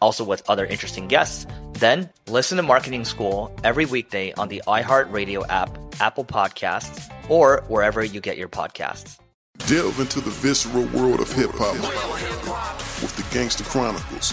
also with other interesting guests, then listen to Marketing School every weekday on the iHeartRadio app, Apple Podcasts, or wherever you get your podcasts. Delve into the visceral world of hip hop with the Gangster Chronicles,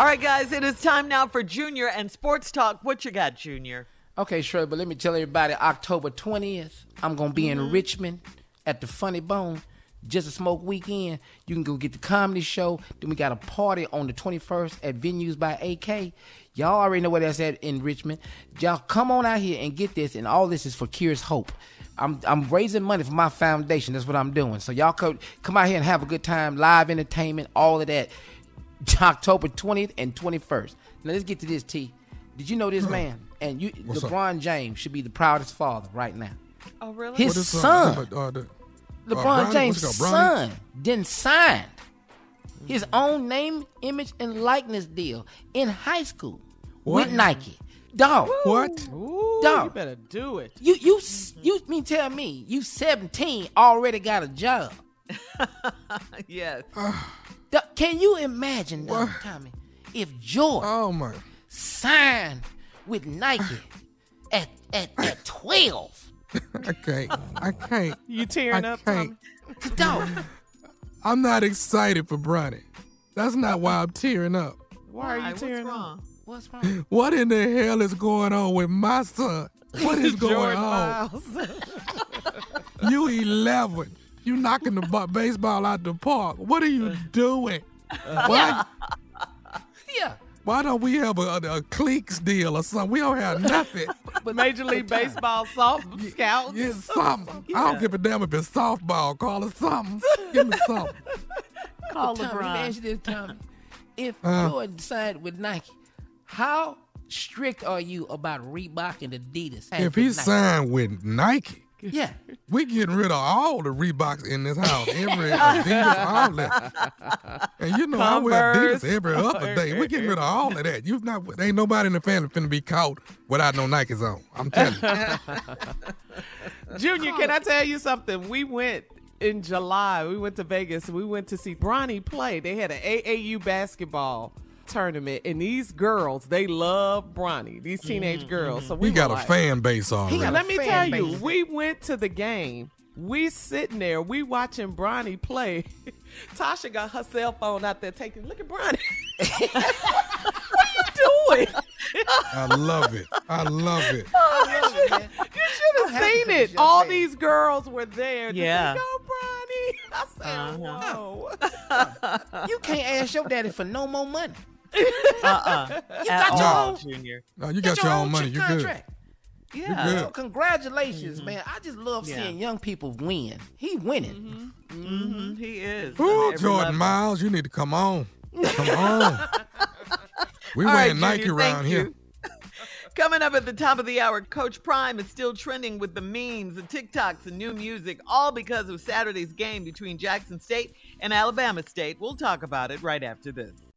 All right, guys, it is time now for Junior and Sports Talk. What you got, Junior? Okay, sure, but let me tell everybody October 20th, I'm going to be in mm-hmm. Richmond at the Funny Bone. Just a smoke weekend. You can go get the comedy show. Then we got a party on the 21st at Venues by AK. Y'all already know where that's at in Richmond. Y'all come on out here and get this, and all this is for Cures Hope. I'm I'm raising money for my foundation. That's what I'm doing. So y'all come come out here and have a good time, live entertainment, all of that. October 20th and 21st. Now let's get to this T. Did you know this man? And you What's up? LeBron James should be the proudest father right now. Oh, really? His What is, uh, son, uh, uh, the- LeBron Bronny? James' What's it called, Bronny? son, didn't sign his own name, image, and likeness deal in high school What? with Nike. Dog, What? Ooh, Dog. you better do it. you you s- you mean tell me you 17 already got a job? yes. Dog, Can you imagine, dog, Tommy, if Jordan Oh my! signed with Nike at at, at 12? I can't. I can't. You tearing I up, can't. Tommy? Dog, I'm not excited for Bronny. That's not why I'm tearing up. Why are you What's tearing wrong? up? what's wrong? What in the hell is going on with my son? What is going on? You 11. You knocking the bu- baseball out the park. What are you doing? Why? Yeah. Why don't we have a, a, a cliques deal or something? We don't have nothing. But Major League Baseball soft scouts. Get something. I don't give a damn if it's softball. Call it something. Give me something. Call Tommy, let me LeBron. ask you this, Tommy. If Uh. Jordan signed with Nike, how strict are you about Reebok and Adidas? If he Nike? signed with Nike, yeah. we getting rid of all the Reeboks in this house. Every Adidas outlet. And you know I wear Converse. Adidas every other day. We getting rid of all of that. You not ain't nobody in the family finna be caught without no Nikes on. I'm telling you. Junior, can I tell you something? We went in July. We went to Vegas. We went to see Bronny play. They had an AAU basketball tournament, and these girls they love Bronny. These teenage girls. So we He got were a fan base already. Let me fan tell you, we went to the game. We sitting there, we watching Bronny play. Tasha got her cell phone out there taking. Look at Bronny. what are you doing? I love it. I love it. I love it. You should have seen it. All man. these girls were there. Yeah. Go, Bronny. I said, Uh-huh. whoa. You can't ask your daddy for no more money. Uh-uh. You got your all, own, Junior. No, you got got your own money. You good. contract. Yeah. good. So congratulations, mm-hmm. man. I just love Yeah. seeing young people win. He winning. hmm He is. Ooh, Jordan level. Miles, you need to come on. Come on. We All wearing right, Nike Junior, around here. you. Coming up at the top of the hour, Coach Prime is still trending with the memes, the TikToks, and new music, all because of Saturday's game between Jackson State and Alabama State. We'll talk about it right after this.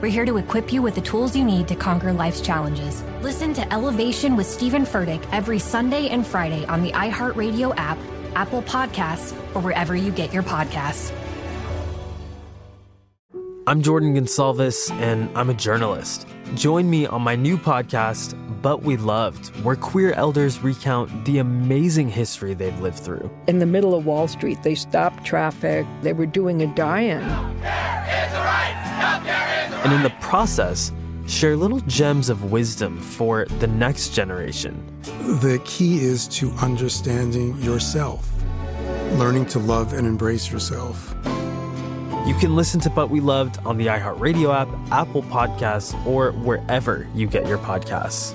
We're here to equip you with the tools you need to conquer life's challenges. Listen to Elevation with Stephen Furtick every Sunday and Friday on the iHeartRadio app, Apple Podcasts, or wherever you get your podcasts. I'm Jordan Gonsalves, and I'm a journalist. Join me on my new podcast, But We Loved, where queer elders recount the amazing history they've lived through. In the middle of Wall Street, they stopped traffic. They were doing a die-in. And in the process, share little gems of wisdom for the next generation. The key is to understanding yourself, learning to love and embrace yourself. You can listen to But We Loved on the iHeartRadio app, Apple Podcasts, or wherever you get your podcasts.